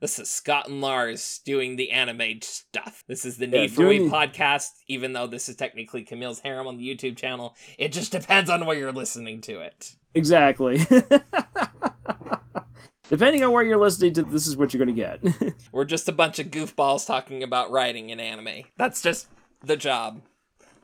This is Scott and Lars doing the anime stuff. This is the Yeah, Need for doing- podcast, even though this is technically Camille's Harem on the YouTube channel. It just depends on where you're listening to it. Exactly. Depending on where you're listening to, this is what you're going to get. We're just a bunch of goofballs talking about writing in anime. That's just the job.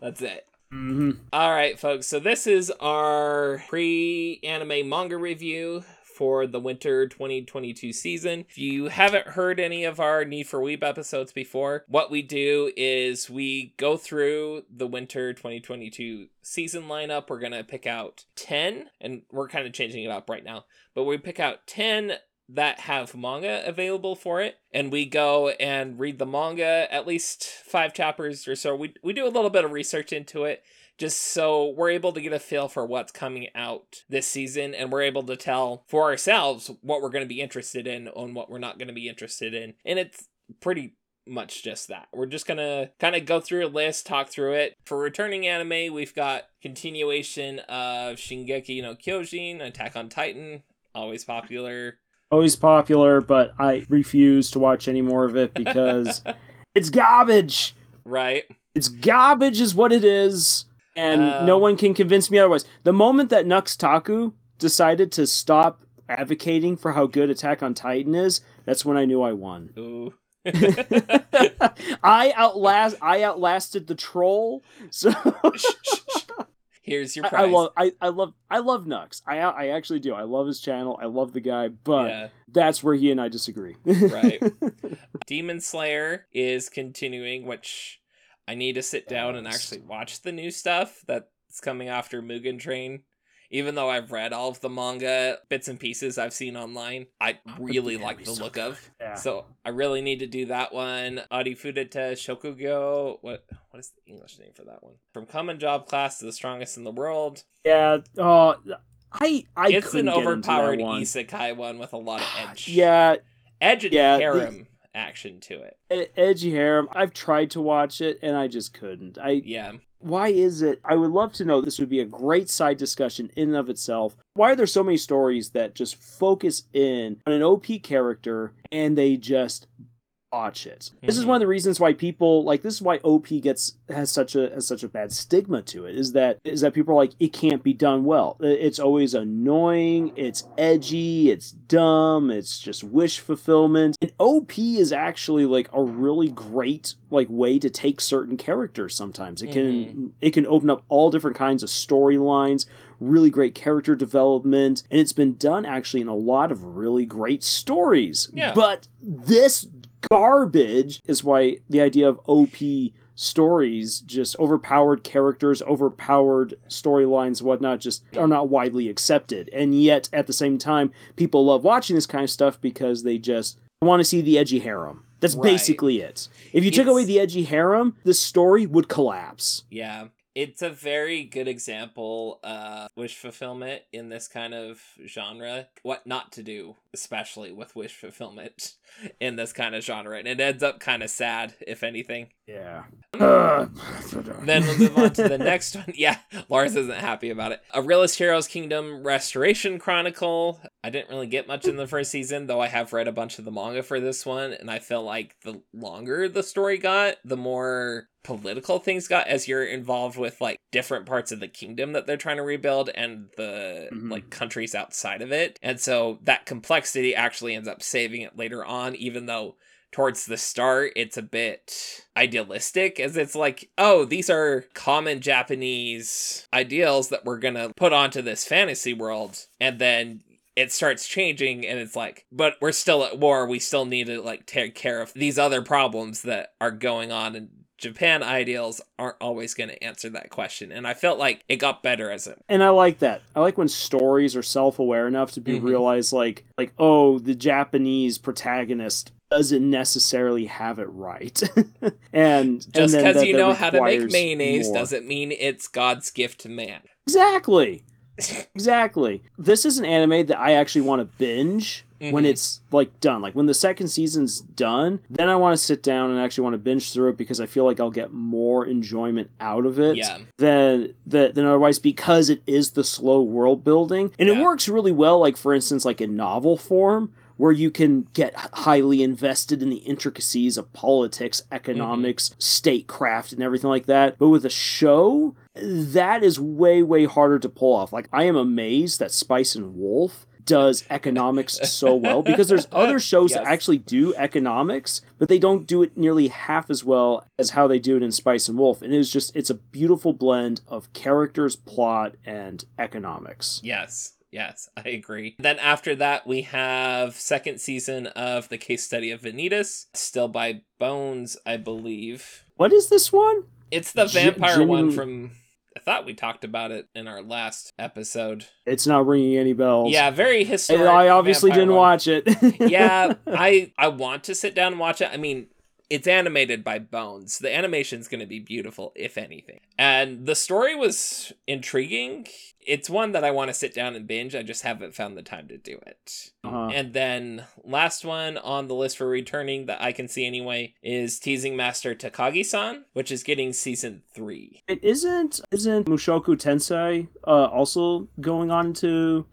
That's it. hmm All right, folks. So this is our pre-anime manga review for the winter 2022 season. If you haven't heard any of our Need for Weeb episodes before, what we do is we go through the winter 2022 season lineup. We're going to pick out 10 and we're kind of changing it up right now. But we pick out 10 that have manga available for it and we go and read the manga at least 5 chapters or so. We we do a little bit of research into it just so we're able to get a feel for what's coming out this season and we're able to tell for ourselves what we're going to be interested in and what we're not going to be interested in. And it's pretty much just that. We're just gonna kind of go through a list talk through it. For returning anime we've got continuation of shingeki no kyojin attack on titan always popular. Always popular, but I refuse to watch any more of it because it's garbage. right. It's garbage, is what it is, and Um, no one can convince me otherwise. The moment that Nux Taku decided to stop advocating for how good Attack on Titan is, that's when I knew I won. ooh I outlast I outlasted the troll. So here's your I, I love I, I love I love Nux. I I actually do. I love his channel. I love the guy, but yeah that's where he and I disagree. Right. Demon Slayer is continuing, which I need to sit down and actually watch the new stuff that's coming after Mugen Train. Even though I've read all of the manga bits and pieces I've seen online, I really like the look of. Yeah. So I really need to do that one. Arifureta Shokugyo. What what is the English name for that one? From common job class to the strongest in the world. Yeah. Oh, I I it's an couldn't get into that overpowered one. isekai one with a lot of ah, edge. Yeah, Edge and yeah, the- harem action to it. Edgy Harem. I've tried to watch it and I just couldn't. I Yeah. why is it? I would love to know. This would be a great side discussion in and of itself. Why are there so many stories that just focus in on an OP character and they just botch it? This is one of the reasons why people like this is why OP gets has such a has such a bad stigma to it. Is that is that people are like it can't be done well. It's always annoying. It's edgy. It's dumb. It's just wish fulfillment. And OP is actually like a really great like way to take certain characters. Sometimes it can mm-hmm. it can open up all different kinds of storylines really great character development and it's been done actually in a lot of really great stories Yeah. but this garbage is why the idea of op stories just overpowered characters overpowered storylines whatnot just are not widely accepted and yet at the same time people love watching this kind of stuff because they just want to see the edgy harem that's Right. basically it if you took away the edgy harem the story would collapse Yeah. It's a very good example of wish fulfillment in this kind of genre. What not to do, especially with wish fulfillment in this kind of genre. And it ends up kind of sad, if anything. yeah Then we'll move on to the next one. Yeah, Lars isn't happy about it. A Realist Heroes Kingdom Restoration Chronicle. I didn't really get much in the first season, though I have read a bunch of the manga for this one, and I feel like the longer the story got, the more political things got as you're involved with like different parts of the kingdom that they're trying to rebuild and the Mhm. like countries outside of it. And so that complexity actually ends up saving it later on, even though towards the start it's a bit idealistic as it's like oh these are common japanese ideals that we're gonna put onto this fantasy world and then it starts changing and it's like but we're still at war. We still need to like take care of these other problems that are going on and japan ideals aren't always going to answer that question and i felt like it got better as it and I like that. I like when stories are self-aware enough to be Mhm. realized like like oh, the Japanese protagonist doesn't necessarily have it right. and just because you know how to make mayonnaise more. doesn't mean it's god's gift to man Exactly. Exactly. This is an anime that I actually want to binge when Mhm. it's like done. Like when the second season's done, then I want to sit down and actually want to binge through it because I feel like I'll get more enjoyment out of it yeah than than, than otherwise because it is the slow world building and Yeah. it works really well. Like for instance, like in novel form. where you can get highly invested in the intricacies of politics, economics, mm-hmm. statecraft, and everything like that. But with a show, that is way, way harder to pull off. Like, I am amazed that Spice and Wolf does economics so well because there's other shows yes. that actually do economics, but they don't do it nearly half as well as how they do it in Spice and Wolf. And it's just it's a beautiful blend of characters, plot, and economics. Yes. Yes, I agree. Then after that, we have second season of the case study of Vanitas, still by Bones, I believe. What is this one? It's the vampire J- one from I thought we talked about it in our last episode. It's not ringing any bells. Yeah, very historic. I obviously didn't one. watch it. yeah, I I want to sit down and watch it. I mean, it's animated by Bones. The animation's going to be beautiful, if anything. And the story was intriguing it's one that I want to sit down and binge. I just haven't found the time to do it. Uh-huh. And then last one on the list for returning that I can see anyway is Teasing Master Takagi-san, which is getting season three. It isn't isn't Mushoku Tensei uh, also going on to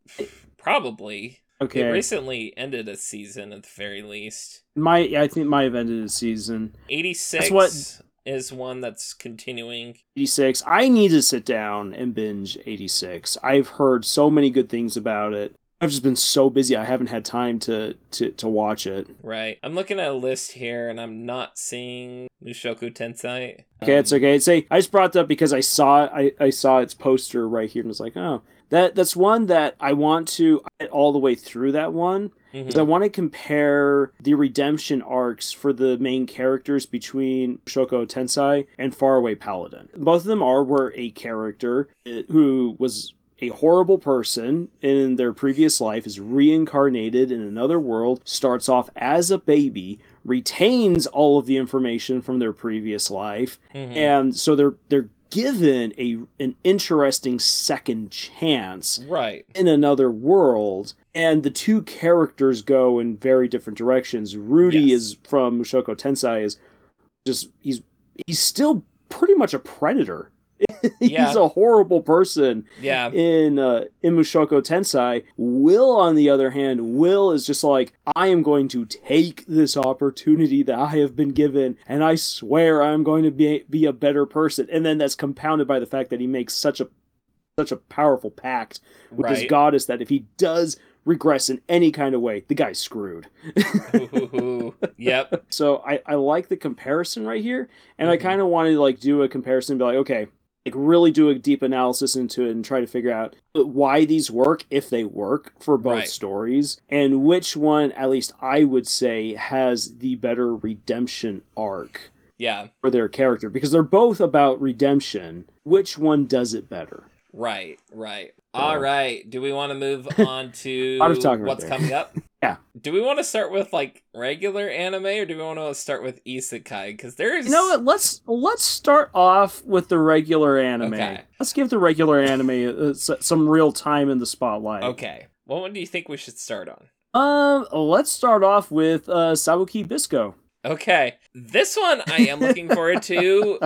probably. Okay. It recently ended a season at the very least. My I think might have ended a season. Eighty six. What is one that's continuing. 86. I need to sit down and binge 86. I've heard so many good things about it. I've just been so busy I haven't had time to to to watch it. Right. I'm looking at a list here and I'm not seeing Mushoku Tensei. Okay, um, it's okay. Say I just brought it up because I saw I, I saw its poster right here and was like, oh, that that's one that I want to all the way through that one because mm-hmm. I want to compare the redemption arcs for the main characters between Shoko Tensei and Faraway Paladin. Both of them are where a character uh, who was a horrible person in their previous life is reincarnated in another world, starts off as a baby, retains all of the information from their previous life, mm-hmm. and so they're they're given a an interesting second chance right. in another world and the two characters go in very different directions. Rudy yes. is from mushoku tensei is just he's he's still pretty much a predator he's yeah. a horrible person. Yeah. In uh, in Mushoku Tensei, Will on the other hand, Will is just like I am going to take this opportunity that I have been given, and I swear I'm going to be be a better person. And then that's compounded by the fact that he makes such a such a powerful pact with right. his goddess that if he does regress in any kind of way, the guy's screwed. yep. So I, I like the comparison right here. And mm-hmm. I kind of wanted to like do a comparison and be like, okay, like really do a deep analysis into it and try to figure out why these work if they work for both right. stories and which one at least i would say has the better redemption arc yeah for their character because they're both about redemption which one does it better right right all right. Do we want to move on to what's coming up? yeah. Do we want to start with like regular anime, or do we want to start with isekai? Because there's you know what? Let's let's start off with the regular anime. Okay. Let's give the regular anime uh, some real time in the spotlight. Okay. What one do you think we should start on? Um, let's start off with uh, Sabikui Bisco. Okay. This one I am looking forward to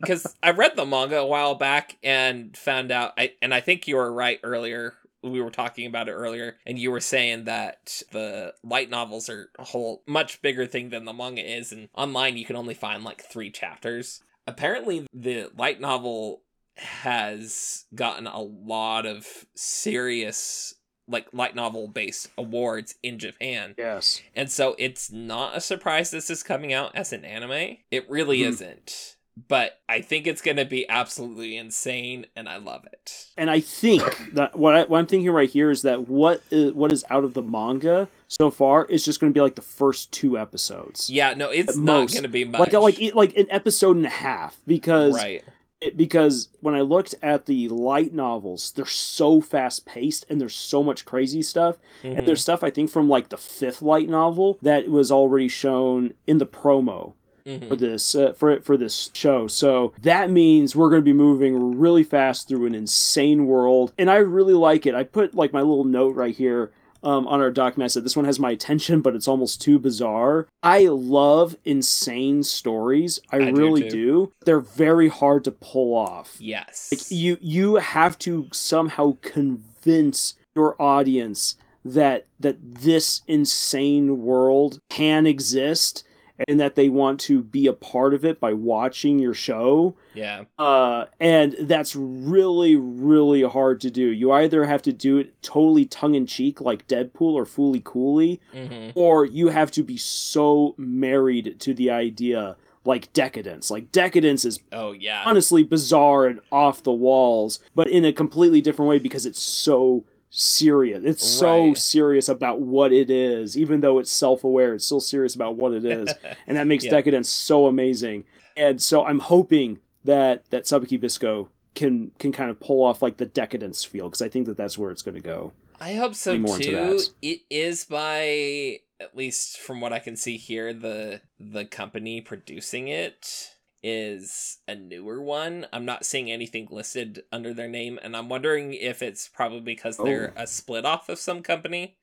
because I read the manga a while back and found out I and I think you were right earlier. We were talking about it earlier, and you were saying that the light novels are a whole much bigger thing than the manga is, and online you can only find like three chapters. Apparently, the light novel has gotten a lot of serious like light novel based awards in Japan. Yes. And so it's not a surprise this is coming out as an anime. It really mm-hmm. isn't. But I think it's going to be absolutely insane, and I love it. And I think that what, I, what I'm thinking right here is that what is, what is out of the manga so far is just going to be like the first two episodes. Yeah, no, it's not going to be much. Like like like an episode and a half because right it, because when I looked at the light novels, they're so fast paced and there's so much crazy stuff. Mm-hmm. And there's stuff I think from like the fifth light novel that was already shown in the promo. Mm-hmm. For this uh, for for this show, so that means we're going to be moving really fast through an insane world, and I really like it. I put like my little note right here um, on our document. I said this one has my attention, but it's almost too bizarre. I love insane stories. I, I really do, do, They're very hard to pull off. Yes, like you you have to somehow convince your audience that that this insane world can exist and that they want to be a part of it by watching your show. Yeah. Uh, and that's really, really hard to do. You either have to do it totally tongue in cheek, like Deadpool or Fooly Cooly, hmm or you have to be so married to the idea, like Deca-Dence. Like Deca-Dence is Oh yeah. honestly bizarre and off the walls, but in a completely different way because it's so serious. It's so serious about what it is, even though it's self-aware. It's still serious about what it is, and that makes Yeah. Deca-Dence so amazing. And so I'm hoping that that Sabikui Bisco can can kind of pull off like the Deca-Dence feel because I think that that's where it's going to go. I hope so Be more into too. It is by at least from what I can see here, the the company producing it is a newer one. I'm not seeing anything listed under their name, and I'm wondering if it's probably because they're Oh. a split off of some company,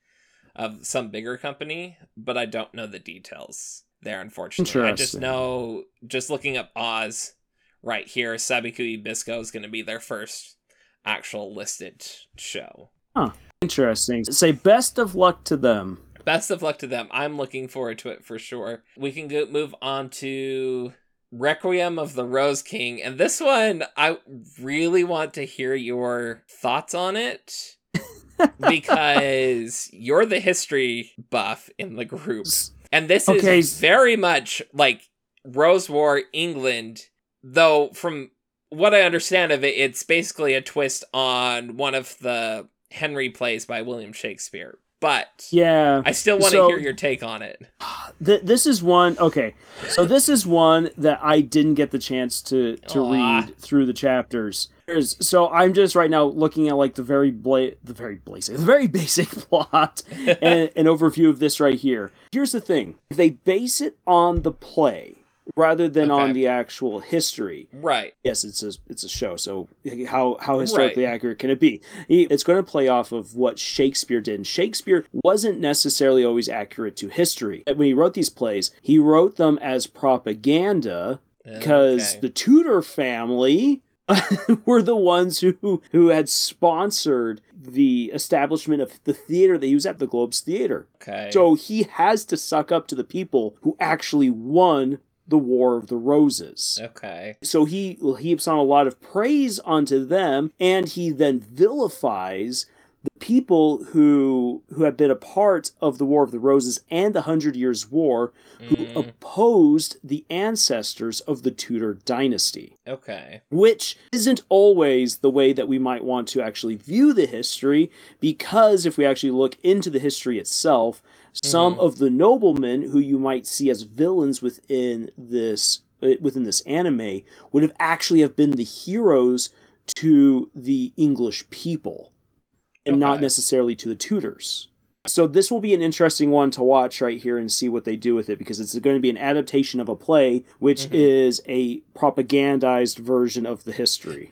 of some bigger company, but I don't know the details there, unfortunately. I just know just looking up Oz right here, Sabikui Bisco is gonna be their first actual listed show. Huh. Interesting. Say best of luck to them. best of luck to them. I'm looking forward to it for sure. We can go move on to Requiem of the Rose King, and this one I really want to hear your thoughts on it because you're the history buff in the group, and this Okay. is very much like Rose War England, though from what I understand of it, it's basically a twist on one of the Henry plays by William Shakespeare. But Yeah. I still want to So- hear your take on it. Th- this is one okay so this is one that i didn't get the chance to to Aw. read through the chapters There's, so i'm just right now looking at like the very bla- the very basic the very basic plot and an overview of this right here here's the thing if they base it on the play rather than on the actual history Right. yes it's a it's a show so how how historically accurate can it be it's going to play off of what shakespeare did and shakespeare wasn't necessarily always accurate to history when he wrote these plays he wrote them as propaganda because Okay. the tudor family were the ones who who had sponsored the establishment of the theater that he was at the globes theater Okay. so he has to suck up to the people who actually won the war of the roses okay. so he heaps on a lot of praise onto them and he then vilifies the people who who have been a part of the war of the roses and the hundred years war who Mm, opposed the ancestors of the tudor dynasty okay. which isn't always the way that we might want to actually view the history because if we actually look into the history itself some Mhm. of the noblemen who you might see as villains within this uh, within this anime would have actually have been the heroes to the english people and not necessarily to the Tudors so this will be an interesting one to watch right here and see what they do with it because it's going to be an adaptation of a play which Mhm. is a propagandized version of the history.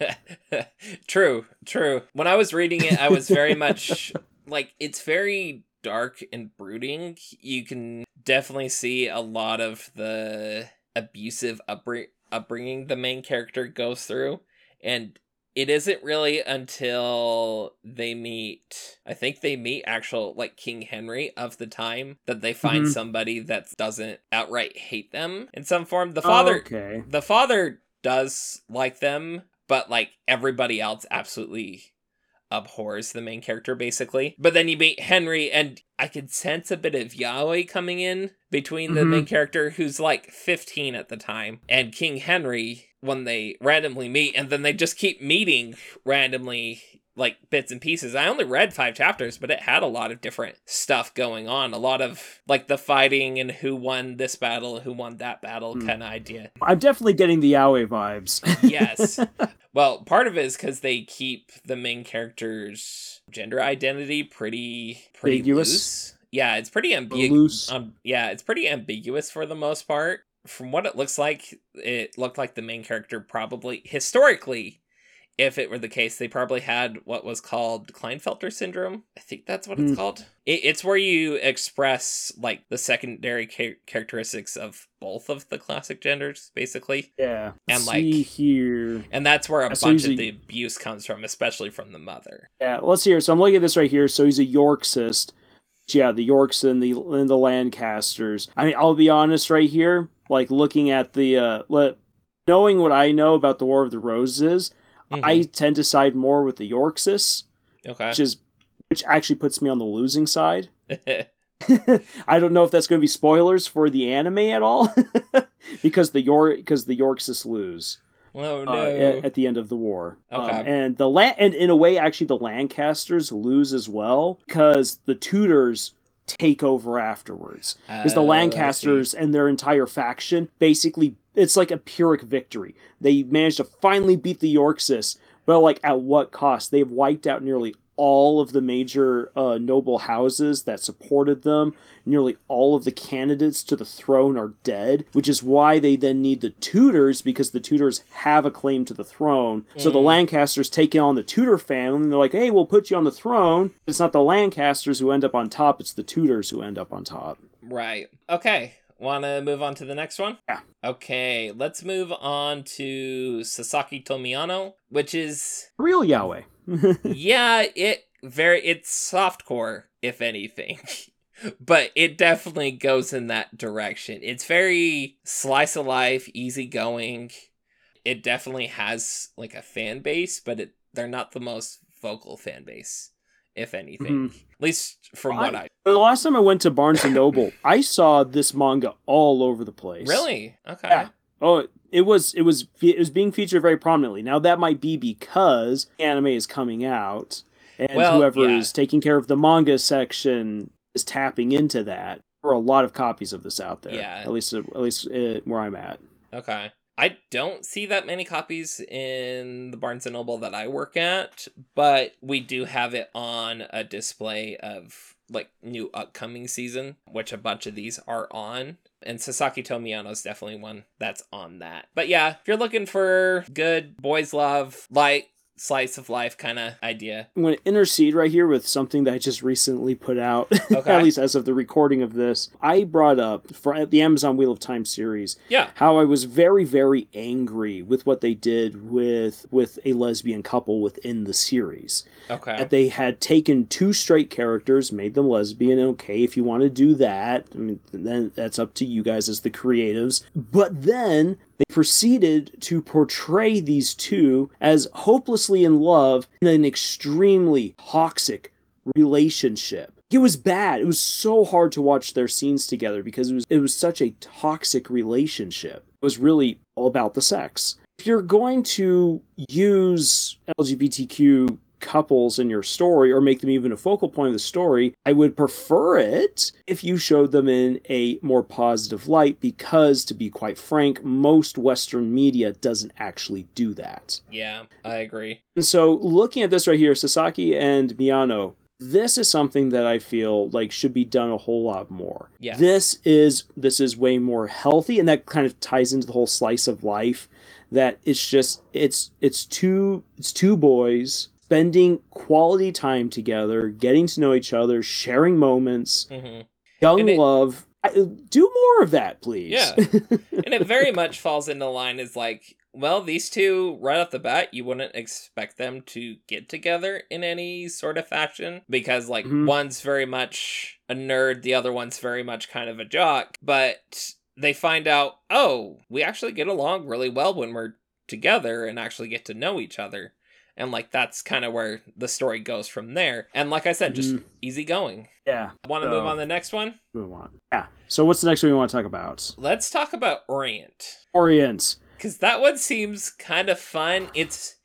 true, true. When I was reading it, I was very much like it's very dark and brooding. You can definitely see a lot of the abusive upbr- upbringing the main character goes through, and it isn't really until they meet I think they meet actual like King Henry of the time that they find Mhm. somebody that doesn't outright hate them in some form. The father Okay. the father does like them, but like everybody else absolutely abhors the main character basically. But then you meet Henry and I could sense a bit of Yaoi coming in between the Mhm. main character who's like 15 at the time and King Henry when they randomly meet and then they just keep meeting randomly like bits and pieces. I only read 5 chapters, but it had a lot of different stuff going on. A lot of like the fighting and who won this battle, who won that battle Hmm. kind of idea. I'm definitely getting the Yaoi vibes. Yes. Well, part of it is because they keep the main character's gender identity pretty pretty Ambiguous? loose. Yeah, it's pretty ambiguous. Um, yeah, it's pretty ambiguous for the most part. From what it looks like, it looked like the main character probably historically if it were the case, they probably had what was called Klinefelter syndrome. I think that's what it's Mm. called. It, it's where you express like the secondary cha- characteristics of both of the classic genders, basically. Yeah. And, See like- here. And that's where a so bunch he's of the abuse comes from, especially from the mother. Yeah, let's see here. So I'm looking at this right here. So he's a Yorkist. Yeah, the Yorks and the and the Lancasters. I mean, I'll be honest right here. Like looking at the uh, le- knowing what I know about the War of the Roses, I tend to side more with the Yorkists, Mhm. okay. which is which actually puts me on the losing side. I don't know if that's going to be spoilers for the anime at all, because the York because the Yorkists lose oh no. uh, at, at the end of the war. Um, and the Lan- and in a way, actually, the Lancasters lose as well because the Tudors take over afterwards. Because the Oh. Lancasters and their entire faction basically, it's like a Pyrrhic victory. They managed to finally beat the Yorkists, but like at what cost? They've wiped out nearly all of the major uh, noble houses that supported them. Nearly all of the candidates to the throne are dead, which is why they then need the Tudors because the Tudors have a claim to the throne. So the Mm. Lancasters take on the Tudor family and they're like, hey, we'll put you on the throne. It's not the Lancasters who end up on top, it's the Tudors who end up on top. Right. Okay. Want to move on to the next one? Yeah. Okay, let's move on to Sasaki to Miyano, which is Real Yaoi. yeah, it very it's softcore if anything. But it definitely goes in that direction. It's very slice of life, easygoing. It definitely has like a fan base, but it they're not the most vocal fan base, if anything. At least from what I, the last time I went to Barnes and Noble, I saw this manga all over the place. really okay. Yeah. Oh, it was it was it was being featured very prominently. Now that might be because anime is coming out, and Well, whoever yeah. is taking care of the manga section is tapping into that. There are a lot of copies of this out there. Yeah. At least at least uh, where I'm at. Okay. I don't see that many copies in the Barnes and Noble that I work at, but we do have it on a display of like new upcoming season, which a bunch of these are on. And Sasaki to Miyano is definitely one that's on that. But yeah, if you're looking for good boys love, light slice of life kind of idea. I'm going to intercede right here with something that I just recently put out, Okay. at least as of the recording of this. I brought up for the Amazon Wheel of Time series Yeah. how I was very, very angry with what they did with with a lesbian couple within the series. Okay. That they had taken two straight characters, made them lesbian. Okay, if you want to do that, I mean, then that's up to you guys as the creatives. But then they proceeded to portray these two as hopelessly in love in an extremely toxic relationship. It was bad. It was so hard to watch their scenes together because it was it was such a toxic relationship. It was really all about the sex. If you're going to use LGBTQ couples in your story or make them even a focal point of the story, I would prefer it if you showed them in a more positive light because to be quite frank, most western media doesn't actually do that. yeah, I agree. And so, looking at this right here, Sasaki and Miyano, this is something that I feel like should be done a whole lot more. Yes. This is this is way more healthy, and that kind of ties into the whole slice of life. That it's just it's it's two it's two boys spending quality time together, getting to know each other, sharing moments, hmm young it- love. I, do more of that, please. Yeah. and it very much falls into line as like well these two right off the bat you wouldn't expect them to get together in any sort of fashion because like Mhm. one's very much a nerd the other one's very much kind of a jock but they find out oh we actually get along really well when we're together and actually get to know each other and like that's kind of where the story goes from there and like i said just Mhm. easy going yeah. want to move on to the next one Move on. Yeah. So what's the next one we want to talk about? let's talk about orient Orient. because that one seems kind of fun. It's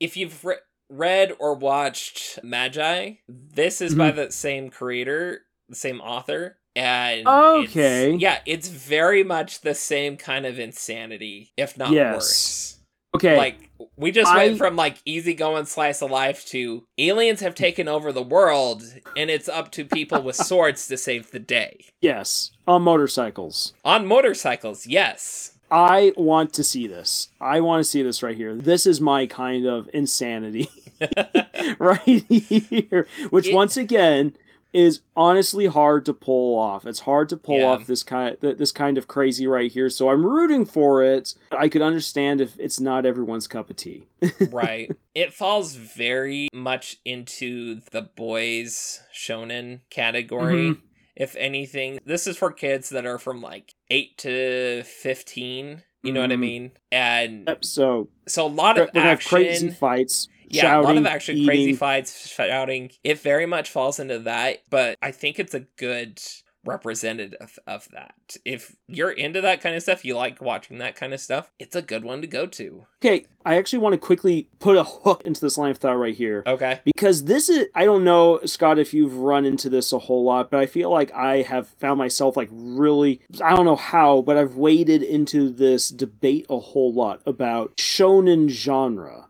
if you've re- read or watched Magi, this is by the same creator, the same author. And it's- Okay. yeah, it's very much the same kind of insanity, if not Yes. worse. Okay. Like we just I- went from like easygoing slice of life to aliens have taken over the world, and it's up to people with swords to save the day yes. On motorcycles. on motorcycles. Yes, I want to see this. I want to see this right here. This is my kind of insanity right here, which It- once again is honestly hard to pull off. It's hard to pull Yeah. off this kind th- this kind of crazy right here. So I'm rooting for it. I could understand if it's not everyone's cup of tea. right. It falls very much into the boys shonen category. Mhm. If anything, this is for kids that are from like 8 to 15. You know what I Mhm. mean? And Yep, so so a lot of have crazy fights. Yeah, a lot of shouting, action, crazy fights, shouting. It very much falls into that, but I think it's a good representative of that. If you're into that kind of stuff, you like watching that kind of stuff, it's a good one to go to. Okay, I actually want to quickly put a hook into this line of thought right here. Okay. because this is i don't know scott if you've run into this a whole lot but i feel like i have found myself like really i don't know how but i've waded into this debate a whole lot about shonen genre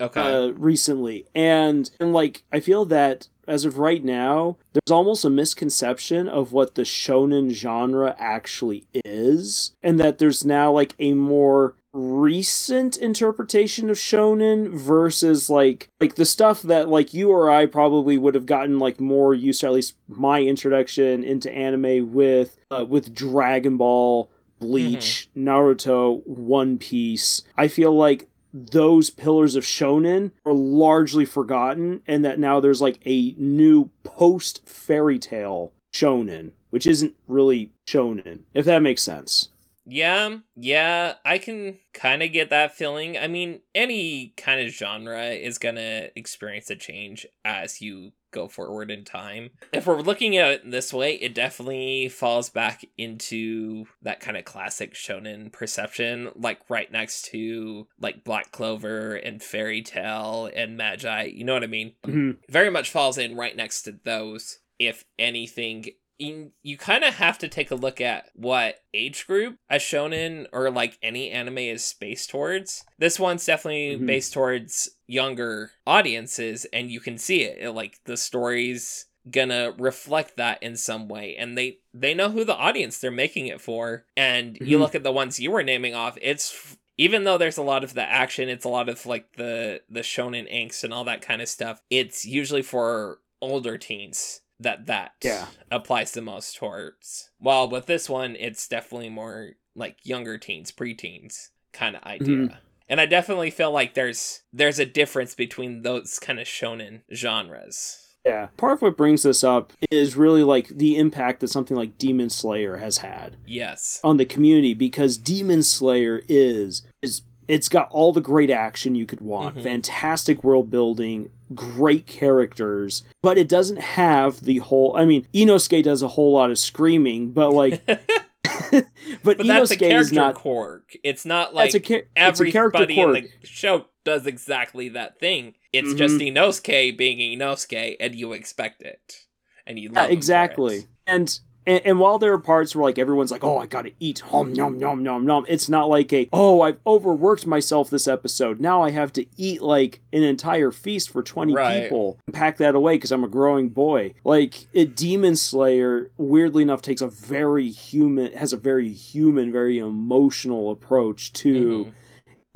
Okay. uh, recently and and like i feel that as of right now there's almost a misconception of what the shonen genre actually is and that there's now like a more recent interpretation of shonen versus like like the stuff that like you or I probably would have gotten like more used to at least my introduction into anime with uh, with Dragon Ball Bleach, Naruto, One Piece. I feel like those pillars of shonen are largely forgotten and that now there's like a new post Fairy Tail shonen which isn't really shonen if that makes sense Yeah, yeah, I can kind of get that feeling. I mean, any kind of genre is to experience a change as you go forward in time. If we're looking at it this way, it definitely falls back into that kind of classic shonen perception, like right next to like Black Clover and Fairy Tail and Magi. You know what I mean? Mm-hmm. very much falls in right next to those. If anything, in, you kind of have to take a look at what age group a shonen or like any anime is spaced towards. This one's definitely Mhm. based towards younger audiences, and you can see it. it. Like the stories gonna reflect that in some way and they they know who the audience they're making it for and you Mhm. look at the ones you were naming off it's even though there's a lot of the action it's a lot of like the the shonen angst and all that kind of stuff it's usually for older teens that that Yeah. applies the most towards while with this one it's definitely more like younger teens preteens kind of idea and i definitely feel like there's there's a difference between those kind of shonen genres Yeah. Part of what brings this up is really like the impact that something like Demon Slayer has had yes on the community because Demon Slayer is is it's got all the great action you could want, Mhm. fantastic world building, great characters, but it doesn't have the whole I mean, Inosuke does a whole lot of screaming, but like but, but that's a Inosuke is character not quirk it's not like that's a, a character in quirk. the show does exactly that thing it's just Mm-hmm. inosuke being inosuke and you expect it and you love Yeah, exactly. And, and and while there are parts where like everyone's like, "Oh, I gotta eat," hom nom nom nom nom. It's not like a, "Oh, I've overworked myself this episode. Now I have to eat like an entire feast for twenty Right. people and pack that away because I'm a growing boy." Like a Demon Slayer, weirdly enough, takes a very human, has a very human, very emotional approach to Mhm.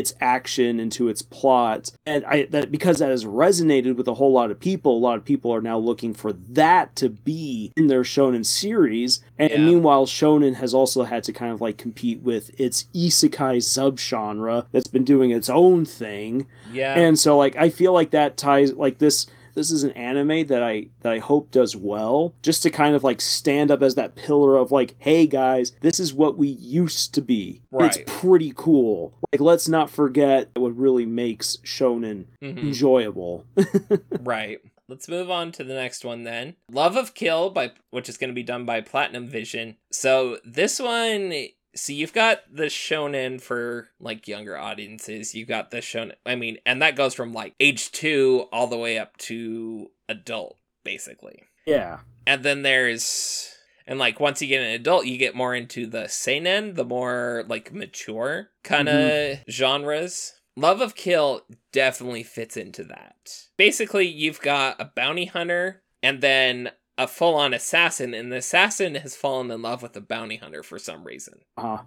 Its action and to its plot. And i that because that has resonated with a whole lot of people a lot of people are now looking for that to be in their shonen series. And Yeah. meanwhile shonen has also had to kind of like compete with its isekai subgenre that's been doing its own thing. Yeah. And so like i feel like that ties like this this is an anime that i that i hope does well just to kind of like stand up as that pillar of like hey guys this is what we used to be. Right. it's pretty cool. Like let's not forget what really makes shonen Mhm. enjoyable. Right. Let's move on to the next one then. Love of kill by which is going to be done by platinum vision. So this one so you've got the shonen for like younger audiences. You've got the shonen i mean and that goes from like age two all the way up to adult basically. Yeah. And then there's and like once you get an adult you get more into the seinen the more like mature kind of mm-hmm. genres. Love of kill definitely fits into that. Basically you've got a bounty hunter and then a full-on assassin and the assassin has fallen in love with the bounty hunter for some reason uh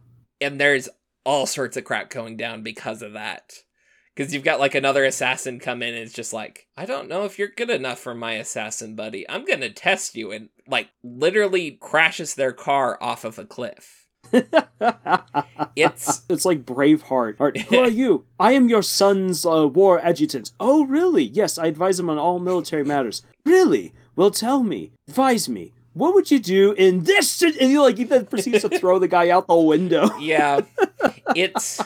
and there's all sorts of crap going down because of that. Because you've got like another assassin come in and it's just like, I don't know if you're good enough for my assassin buddy. I'm gonna test you and like literally crashes their car off of a cliff. It's it's like Braveheart. Who are you? I am your son's uh, war adjutant. Oh, really? Yes, I advise him on all military matters. Really? Well, tell me. Advise me. What would you do in this? sit-" And you like he then proceeds to throw the guy out the window. yeah. It's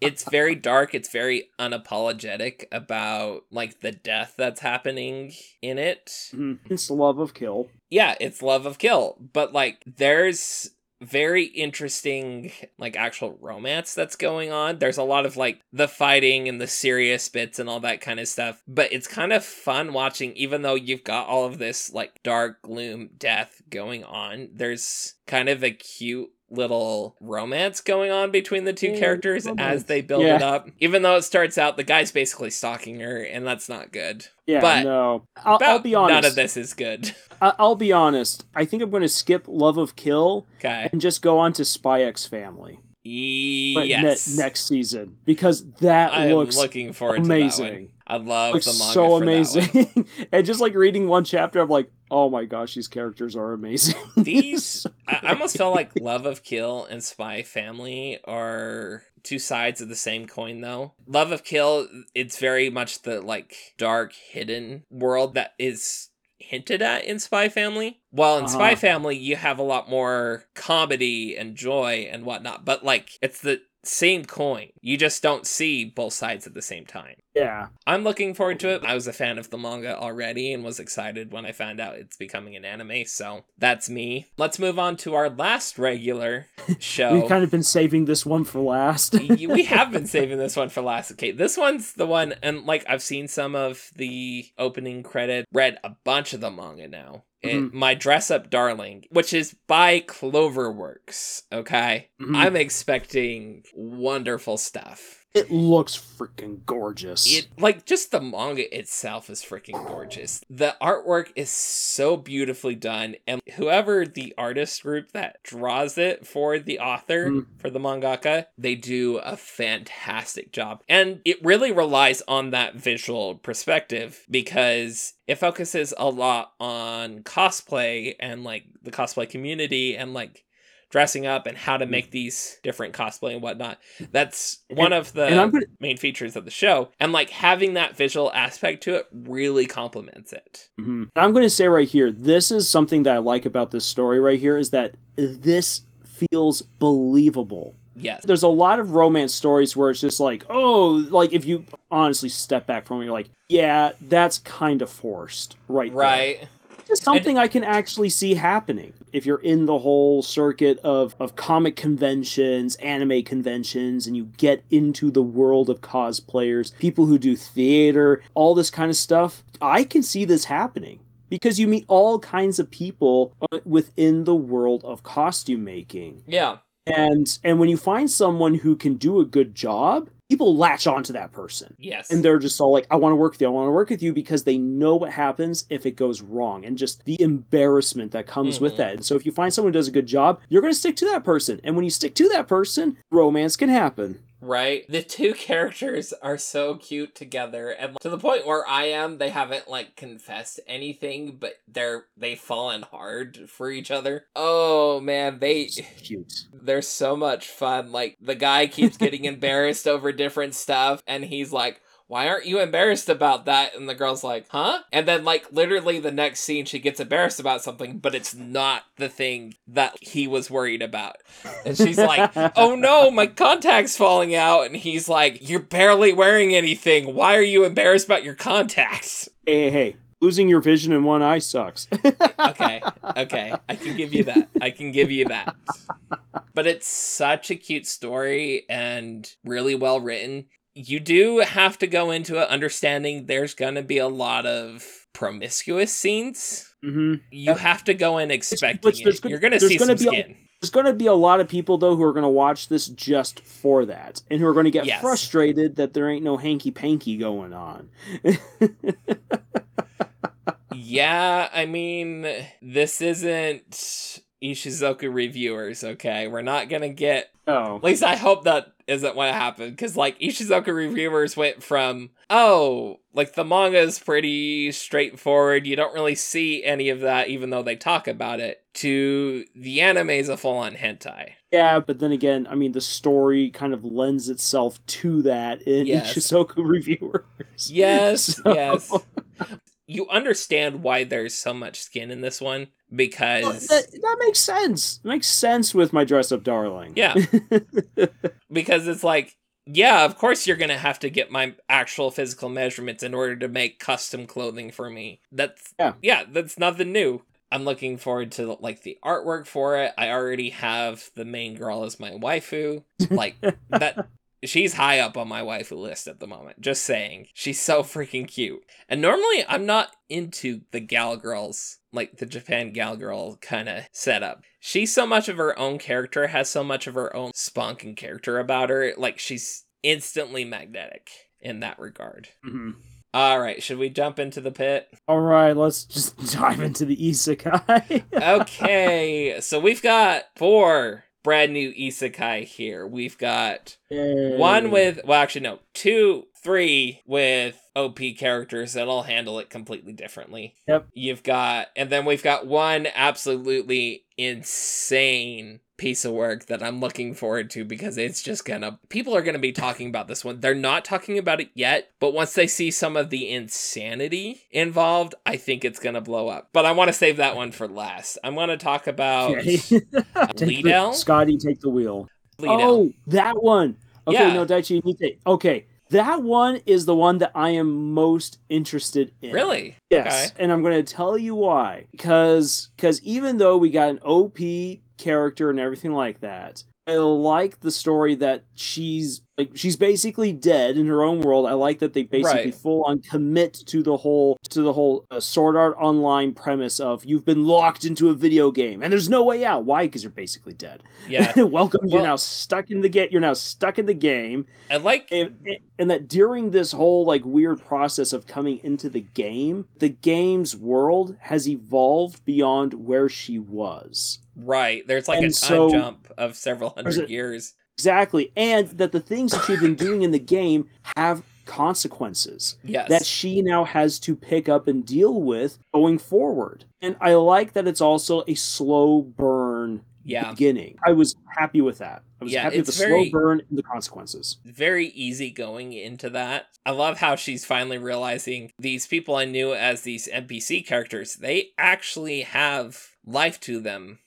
it's very dark, it's very unapologetic about like the death that's happening in it. Mhm. It's love of kill. yeah, it's love of kill, but like there's very interesting like actual romance that's going on. There's a lot of like the fighting and the serious bits and all that kind of stuff, but it's kind of fun watching even though you've got all of this like dark gloom death going on. There's kind of a cute little romance going on between the two Yeah, characters as they build Yeah. it up. Even though it starts out the guy's basically stalking her and that's not good. Yeah, But no. I'll, I'll be honest. None of this is good. I- I'll be honest. I think I'm going to skip Love of Kill Okay. and just go on to Spy X Family. But ne- Yes. next season because that I am looks looking forward to that one. amazing. I love Looks the manga so for that one. amazing. and just like reading one chapter, I'm like, oh my gosh, these characters are amazing. These I I almost felt like Love of Kill and Spy Family are two sides of the same coin though. Love of Kill it's very much the like dark hidden world that is hinted at in Spy Family. While in Spy Uh-huh. Family you have a lot more comedy and joy and whatnot, but like it's the same coin. You just don't see both sides at the same time. yeah. I'm looking forward to it. I was a fan of the manga already and was excited when I found out it's becoming an anime, so that's me. Let's move on to our last regular show. We've kind of been saving this one for last. We have been saving this one for last. Okay, this one's the one, and like I've seen some of the opening credit, read a bunch of the manga now. And my dress up darling, which is by Cloverworks. Okay, Mhm. I'm expecting wonderful stuff. It looks freaking gorgeous. It like just the manga itself is freaking gorgeous. The artwork is so beautifully done, and whoever the artist group that draws it for the author Mm. for the mangaka, they do a fantastic job, and it really relies on that visual perspective because it focuses a lot on cosplay and like the cosplay community and like dressing up and how to make these different cosplay and whatnot. That's one of the main features of the show and like having that visual aspect to it really complements it Mhm. I'm going to say right here, this is something that I like about this story right here is that this feels believable. yes There's a lot of romance stories where it's just like, oh, like if you honestly step back from it, you're like, yeah, that's kind of forced, right? there. It's something I can actually see happening if you're in the whole circuit of, of comic conventions, anime conventions, and you get into the world of cosplayers, people who do theater, all this kind of stuff. I can see this happening because you meet all kinds of people uh, within the world of costume making. yeah And and when you find someone who can do a good job, people latch onto that person. Yes. And they're just all like i want to work with you i want to work with you because they know what happens if it goes wrong and just the embarrassment that comes with Mhm. that. And so if you find someone who does a good job you're going to stick to that person. And when you stick to that person romance can happen right? The two characters are so cute together and to the point where i am they haven't like confessed anything but they're they've fallen hard for each other. Oh man they It's cute. they're so much fun. Like the guy keeps getting embarrassed over different stuff, and he's like, "Why aren't you embarrassed about that?" And the girl's like, "Huh?" And then like literally the next scene, she gets embarrassed about something, but it's not the thing that he was worried about. And she's like, "Oh no, my contact's falling out," and he's like, "You're barely wearing anything. Why are you embarrassed about your contacts?" hey hey, hey losing your vision in one eye sucks okay, okay. I can give you that. I can give you that. But it's such a cute story and really well written. You do have to go into it understanding there's going to be a lot of promiscuous scenes. hmm You have to go in expecting which there's it. You're going to see gonna some be a- skin. there's going to be a lot of people though who are going to watch this just for that and who are going to get Yes. frustrated that there ain't no hanky panky going on yeah, I mean, this isn't Ishuzoku reviewers, okay? We're not gonna get Oh. at least I hope that isn't what happened. Because, like, Ishuzoku reviewers went from, oh, like, the manga is pretty straightforward. You don't really see any of that, even though they talk about it, to the anime is a full on hentai. Yeah, but then again, I mean, the story kind of lends itself to that in Yes. Ishuzoku reviewers. Yes, So- yes. You understand why there's so much skin in this one Well, because that, that makes sense. It makes sense with my dress up darling. Yeah. because it's like yeah, of course you're gonna have to get my actual physical measurements in order to make custom clothing for me. That's Yeah. yeah, that's nothing new. I'm looking forward to like the artwork for it. I already have the main girl as my waifu. Like that she's high up on my waifu list at the moment. Just saying. She's so freaking cute. And normally I'm not into the gal girls, like the Japan gal girl kind of setup. She's so much of her own character, has so much of her own spunk and character about her. Like she's instantly magnetic in that regard. Mhm. All right, should we jump into the pit? All right, let's just dive into the isekai. Okay, so we've got four brand new isekai here. We've got one with, well, actually, no, two, three with OP characters that'll handle it completely differently. Yep. You've got, and then we've got one absolutely insane piece of work that I'm looking forward to because it's just gonna, people are gonna be talking about this one. They're not talking about it yet, but once they see some of the insanity involved, I think it's gonna blow up. But I wanna save that one for last. I'm gonna talk about. Take? Scotty, take the wheel. Leadale. Oh, that one. Okay, Yeah. no, Daichi, you need to. Okay, that one is the one that I am most interested in. Really? Yes, and I'm going to tell you why. Because because even though we got an OP character and everything like that, I like the story that she's like she's basically dead in her own world. I like that they basically Right. full on commit to the whole to the whole uh, Sword Art Online premise of you've been locked into a video game and there's no way out. Why? Because you're basically dead. Yeah. Welcome. you're now stuck in the game. You're now stuck in the game I like and, and that during this whole like weird process of coming into the game the game's world has evolved beyond where she was Right. There's like And a time so- jump of several hundred a- years. Exactly and that the things that she'd been doing in the game have consequences Yes. that she now has to pick up and deal with going forward and i like that it's also a slow burn yeah. beginning i was happy with that i was Yeah, happy with the very- slow burn and the consequences Very easy going into that. I love how she's finally realizing these people I knew as these NPC characters, they actually have life to them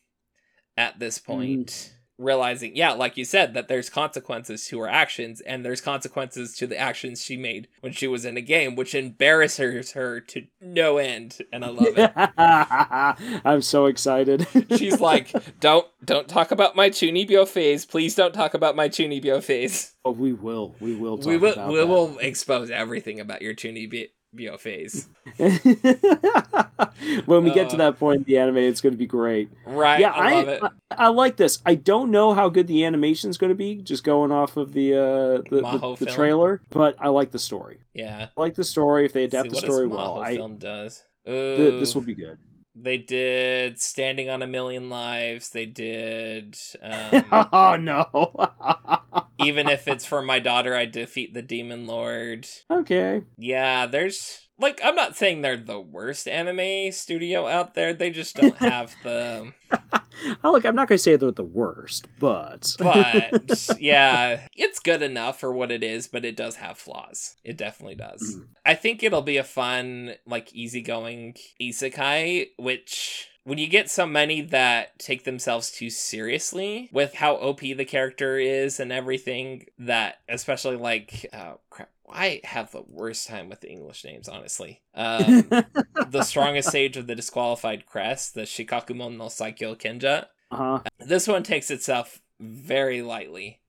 at this mm. point. Realizing, yeah, like you said, that there's consequences to her actions, and there's consequences to the actions she made when she was in a game, which embarrasses her to no end, and I love it. i'm so excited She's like, "Don't don't talk about my Chunibyo phase. Please don't talk about my Chunibyo phase. Oh, we will. We will. Talk we will About we that. will expose everything about your Chunibyo phase." when we get to Uh, that point the anime, it's going to be great. Right? yeah, I, I, it. I I like this. I don't know how good the animation's going to be, just going off of the uh, the, Maho the, the trailer. But I like the story. yeah. I like the story. If they See, adapt the story well, I film does. th- this will be good. They did Standing on a Million Lives. They did. Um, oh no. even if it's for my daughter, I defeat the Demon Lord. okay. Yeah, there's like I'm not saying they're the worst anime studio out there. They just don't have the Oh, look, I'm not going to say they're the worst, but but yeah, it's good enough for what it is, but it does have flaws. It definitely does. Mhm. I think it'll be a fun, like easygoing isekai, which when you get so many that take themselves too seriously with how OP the character is and everything, that especially like oh crap. I have the worst time with the English names, honestly. Um, the strongest sage of the disqualified crest, the Shikakumon no Saikyo Kenja. uh-huh. This one takes itself very lightly.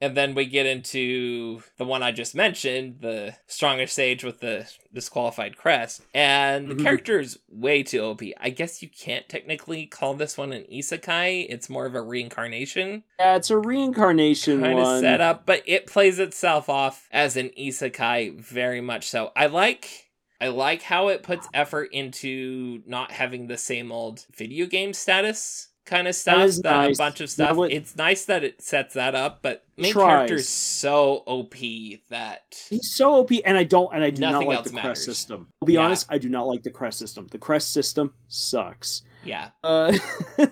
And then we get into the one I just mentioned, the strongest sage with the disqualified crest. And the Mhm. is way too OP. I guess you can't technically call this one an isekai. It's more of a reincarnation yeah, it's a reincarnation kind of setup, but it plays itself off as an isekai very much so. I like I like how it puts effort into not having the same old video game status kind of stuff, nice. a bunch of stuff. would- it's nice that it sets that up, but main Tries. character's so OP that He's so OP, and I don't, and I do Nothing not like the matters. crest system. I'll be Yeah. honest, I do not like the crest system. The crest system sucks. Yeah, Uh,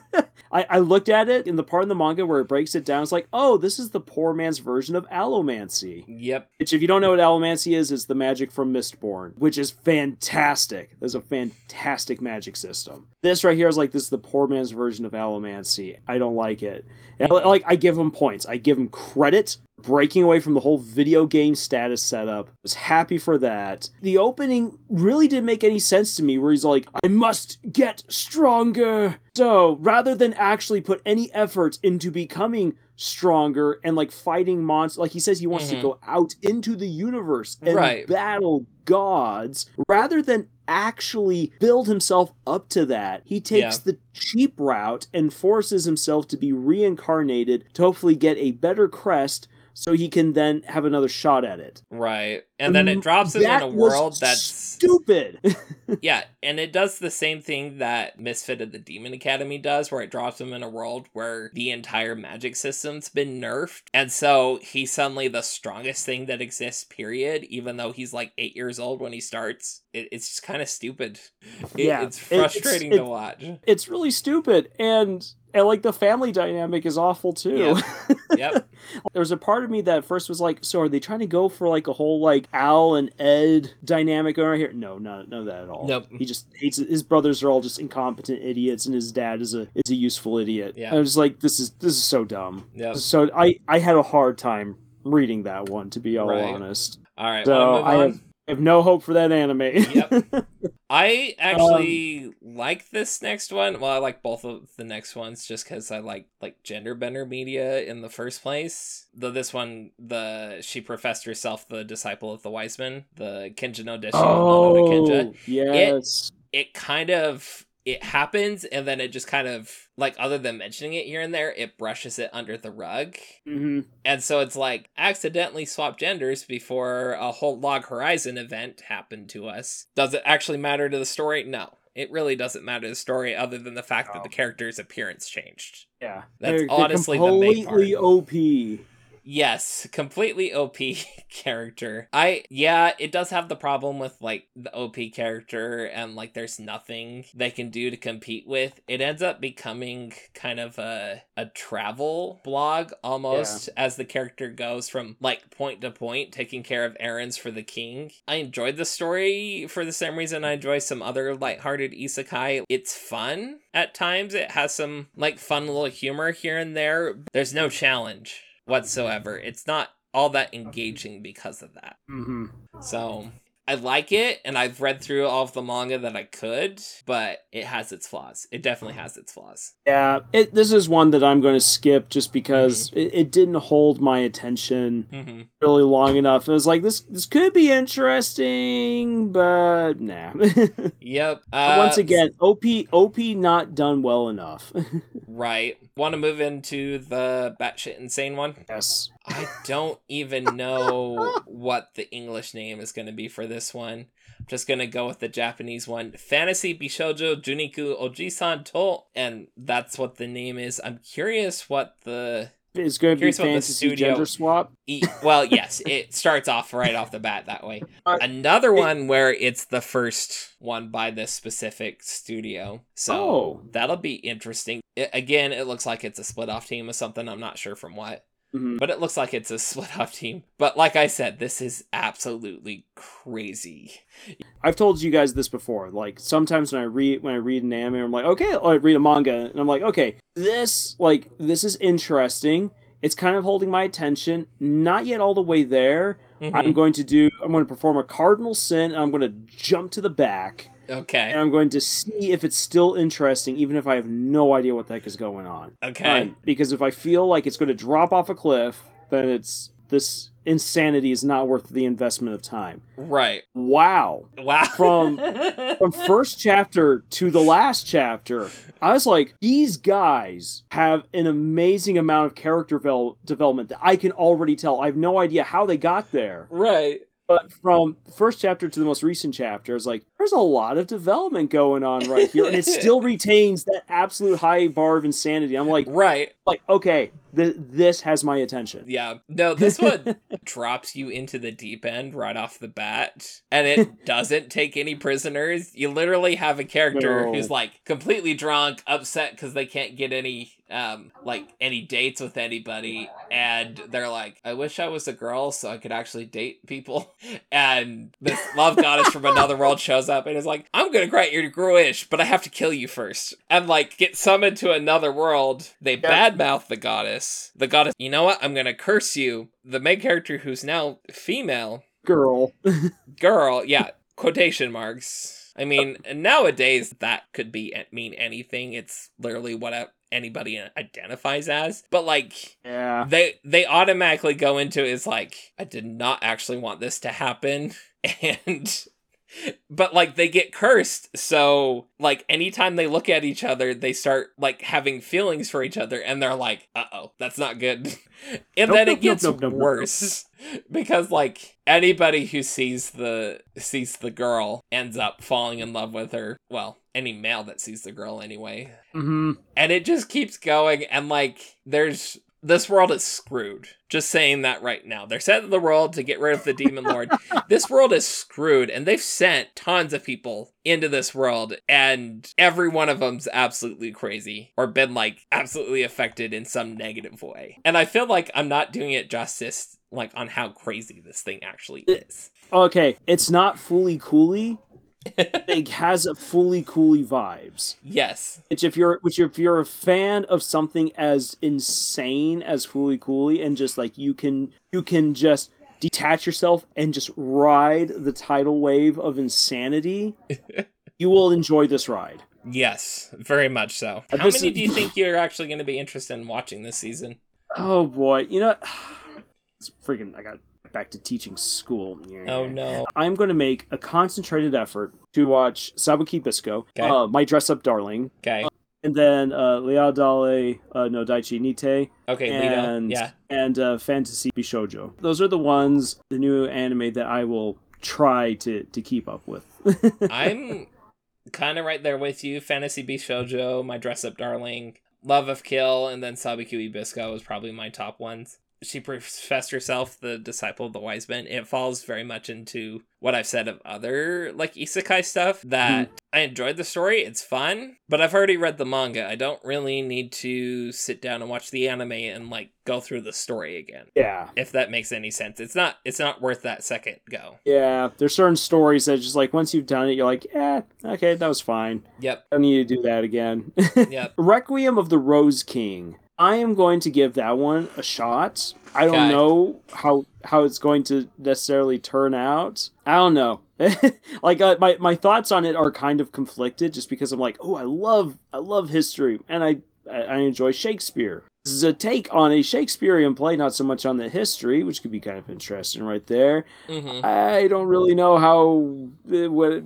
I, I looked at it in the part in the manga where it breaks it down. It's like, oh, this is the poor man's version of allomancy. yep, Which, if you don't know what allomancy is, is the magic from Mistborn, which is fantastic. There's a fantastic magic system. This right here is like this is the poor man's version of allomancy. I don't like it. And, like I give him points. I give him credit. Breaking away from the whole video game status setup. Was happy for that. The opening really didn't make any sense to me where he's like, I must get stronger. So rather than actually put any effort into becoming stronger and like fighting monsters, like he says he wants Mhm. to go out into the universe and Right. battle gods, rather than actually build himself up to that, he takes Yeah. the cheap route and forces himself to be reincarnated to hopefully get a better crest so he can then have another shot at it. right. And then it Mm, drops him in a world that's stupid. yeah, and it does the same thing that Misfit of the Demon Academy does, where it drops him in a world where the entire magic system's been nerfed. And so he's suddenly the strongest thing that exists, period, even though he's like eight years old when he starts. It, it's just kind of stupid. It- Yeah, it's it- it's- frustrating it- to watch. it's really stupid and and like the family dynamic is awful too. Yep. there was a part of me that first was like, so are they trying to go for like a whole like Al and Ed dynamic going right here? No, no, no, that at all. Nope. He just hates it. His brothers are all just incompetent idiots, and his dad is a is a useful idiot. Yeah. I was like, this is this is so dumb. Yeah. So I I had a hard time reading that one to be all Right. honest. All right. So wanna I have, I have no hope for that anime. Yep. I actually um, like this next one. Well, I like both of the next ones just because I like like gender bender media in the first place. Though this one, the she professed herself the disciple of the wise man, the Kenja no Deshi no Kenja. oh yes. It kind of it happens and then it just kind of like other than mentioning it here and there, it brushes it under the rug. hmm And so it's like accidentally swap genders before a whole Log Horizon event happened to us. Does it actually matter to the story? No. It really doesn't matter to the story other than the fact that the character's appearance changed. Yeah. That's They're- they're honestly the main completely part. OP. Yes, completely OP character. I yeah, it does have the problem with like the OP character and like there's nothing they can do to compete with. It ends up becoming kind of a a travel blog almost as the character goes from like point to point taking care of errands for the king. I enjoyed the story for the same reason I enjoy some other lighthearted isekai. It's fun at times. It has some like fun little humor here and there. There's no challenge whatsoever. It's not all that engaging because of that. hmm So I like it, and I've read through all of the manga that I could, but it has its flaws. It definitely has its flaws. Yeah, it, this is one that I'm going to skip just because Mm-hmm. it, it didn't hold my attention hmm really long enough. It was like this this could be interesting, but nah. Yep. Uh, Once again, OP OP not done well enough. right. Want to move into the batshit insane one? yes. I don't even know what the English name is going to be for this one. I'm just going to go with the Japanese one. Fantasy Bishoujo Juniku Ojisan To. And that's what the name is. I'm curious what the. It's going to be Curious what the fantasy studio- gender swap. E- well, yes, it starts off right off the bat that way. Uh, Another one where it's the first one by this specific studio. So Oh. that'll be interesting. It, again, it looks like it's a split off team of something. I'm not sure from what. Mhm. But it looks like it's a split off team. But like I said, this is absolutely crazy. I've told you guys this before. Like sometimes when I read when I read an anime, I'm like, okay, I read a manga, and I'm like, okay, this like this is interesting. It's kind of holding my attention. Not yet all the way there. Mhm. I'm going to do. I'm going to perform a cardinal sin. And I'm going to jump to the back, Okay. and I'm going to see if it's still interesting, even if I have no idea what the heck is going on. Okay. Because if I feel like it's going to drop off a cliff, then it's this insanity is not worth the investment of time. Right. Wow Wow. From- from first chapter to the last chapter, I was like, these guys have an amazing amount of character vel- development that I can already tell. I have no idea how they got there. right. But from first chapter to the most recent chapter, it's like there's a lot of development going on right here, and it still retains that absolute high bar of insanity. I'm like, right. like okay, th- this has my attention. Yeah. No, this one drops you into the deep end right off the bat, and it doesn't take any prisoners. You literally have a character No. who's like completely drunk, upset because they can't get any um like any dates with anybody and they're like i wish i was a girl so i could actually date people and this love goddess from another world shows up and is like i'm gonna grant your wish but i have to kill you first. And like get summoned to another world they badmouth the goddess. The goddess you know what? I'm gonna curse you. The main character who's now female Girl, girl yeah quotation marks. I mean nowadays that could be eh, mean anything. It's literally what anybody identifies as. But like yeah, they they automatically go into is like i did not actually want this to happen. And but like they get cursed so like anytime they look at each other they start like having feelings for each other and they're like uh-oh that's not good. And Nope, then nope, it gets nope, worse because like anybody who sees the sees the girl ends up falling in love with her well any male that sees the girl anyway. Hmm and it just keeps going and like there's this world is screwed just saying that right now they're setting the world to get rid of the demon lord this world is screwed and they've sent tons of people into this world and every one of them's absolutely crazy or been like absolutely affected in some negative way and i feel like i'm not doing it justice like on how crazy this thing actually is okay. It's not Fooly Cooly. It has a Fooly Cooly vibes. yes Which if you're which if you're a fan of something as insane as Fooly Cooly and just like you can you can just detach yourself and just ride the tidal wave of insanity, you will enjoy this ride. yes very much so Uh, how this many do you think you're actually going to be interested in watching this season Oh boy, you know, it's freaking. I got back to teaching school. oh no I'm going to make a concentrated effort to watch Sabikui Bisco, Okay. uh, My Dress Up Darling, okay and then uh, Leadale uh, no Daichi Nite, okay and yeah and uh, Fantasy Bishojo. Those are the ones, the new anime that I will try to to keep up with. I'm kind of right there with you. Fantasy Bishoujo, My Dress Up Darling, Love of Kill, and then Sabikui Bisco is probably my top ones. She professed herself the disciple of the wise men. It falls very much into what I've said of other like isekai stuff that I enjoyed the story. It's fun, but I've already read the manga. I don't really need to sit down and watch the anime and like go through the story again. yeah, If that makes any sense. It's not it's not worth that second go. yeah. There's certain stories that just like once you've done it, you're like, eh, okay, that was fine. Yep. I don't need to do that again. Yep. Requiem of the Rose King. I am going to give that one a shot. I don't Okay. know how how it's going to necessarily turn out. I don't know. like uh, my my thoughts on it are kind of conflicted, just because I'm like, oh, I love I love history and I I I enjoy Shakespeare. This is a take on a Shakespearean play, not so much on the history, which could be kind of interesting right there. hmm I don't really know how uh, what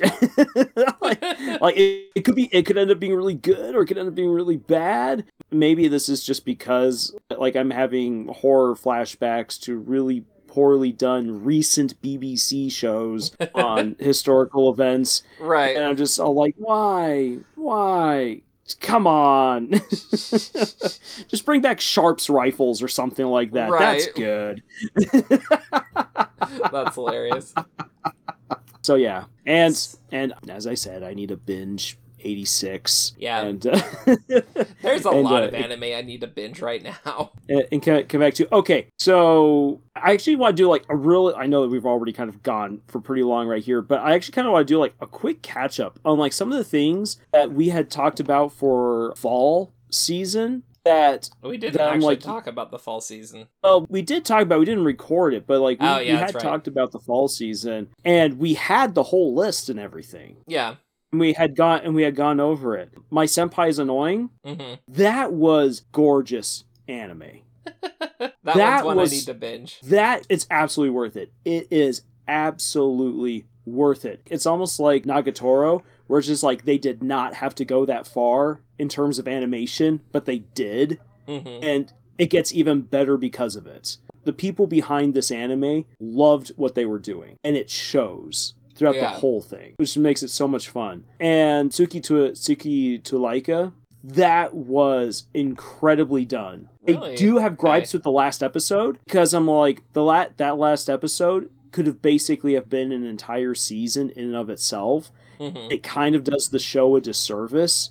like, like it, it could be it could end up being really good or it could end up being really bad. Maybe this is just because like i'm having horror flashbacks to really poorly done recent bbc shows on historical events. Right. and i'm just all like why? Why come on just bring back Sharpe's Rifles or something like that that's good That's hilarious. So yeah, and and as I said, I need a binge 86. Yeah. and uh, There's a and, lot uh, of anime I need to binge right now. and, and come, come back to okay. So I actually want to do like a real. I know that we've already kind of gone for pretty long right here, but I actually kind of want to do like a quick catch up on like some of the things that we had talked about for fall season that We didn't I'm actually like- talk about the fall season. Well, we did talk about. We didn't record it, but like we, Oh, we had right. talked about the fall season, and we had the whole list and everything. Yeah. And we had gone and we had gone over it. My senpai is annoying. hmm That was gorgeous anime. that, That was- I need to binge. That it's absolutely worth it. It is absolutely worth it. It's almost like Nagatoro, where it's just like they did not have to go that far in terms of animation, but they did. hmm And it gets even better because of it. The people behind this anime loved what they were doing, and it shows throughout Yeah. the whole thing, which makes it so much fun. And Tsuki to Tsuki to Laika, that was incredibly done. Really? I do have gripes Okay. with the last episode because I'm like the la- that last episode could have basically have been an entire season in and of itself. Mhm. It kind of does the show a disservice.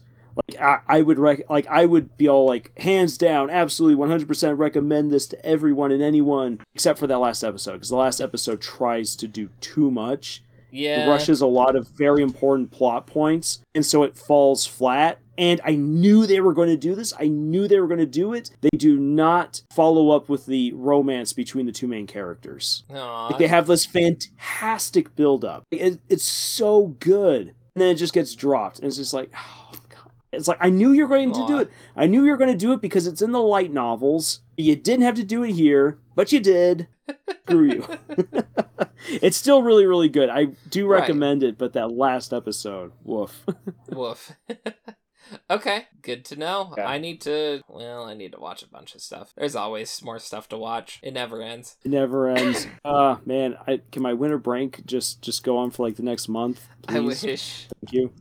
Like I, I would rec- like I would be all like hands down, absolutely 100% recommend this to everyone and anyone except for that last episode because the last episode tries to do too much Yeah. rushes a lot of very important plot points, and so it falls flat. And I knew they were going to do this. I knew they were going to do it. They do not follow up with the romance between the two main characters. Like they have this fantastic build-up. It, it's so good, and then it just gets dropped, and it's just like, oh. It's like I knew you were going to do it. I knew you were going to do it because it's in the light novels. You didn't have to do it here, but you did. Screw you. it's still really, really good. I do Right. recommend it, but that last episode, woof. Woof. okay, good to know. Yeah. I need to. Well, I need to watch a bunch of stuff. There's always more stuff to watch. It never ends. It never ends. Ah, man, I can my winter break just just go on for like the next month. I please? wish. Thank you.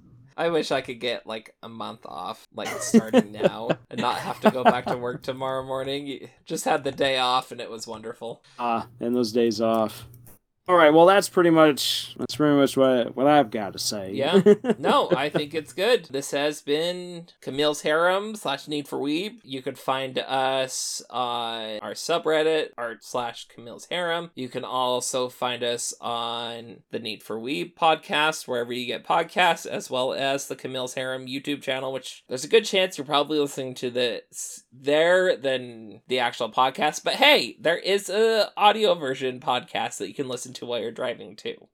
I wish I could get like a month off, like starting now, and not have to go back to work tomorrow morning. You Just had the day off, and it was wonderful. Ah, and those days off. All right, well that's pretty much that's pretty much what what I've got to say. Yeah. No, I think it's good. This has been Camille's Harem slash Need for Weeb. You could find us on our subreddit, art slash Camille's Harem. You can also find us on the Need for Weeb podcast, wherever you get podcasts, as well as the Camille's Harem YouTube channel, which there's a good chance you're probably listening to this there than the actual podcast. But hey, there is a audio version podcast that you can listen to while you're driving too.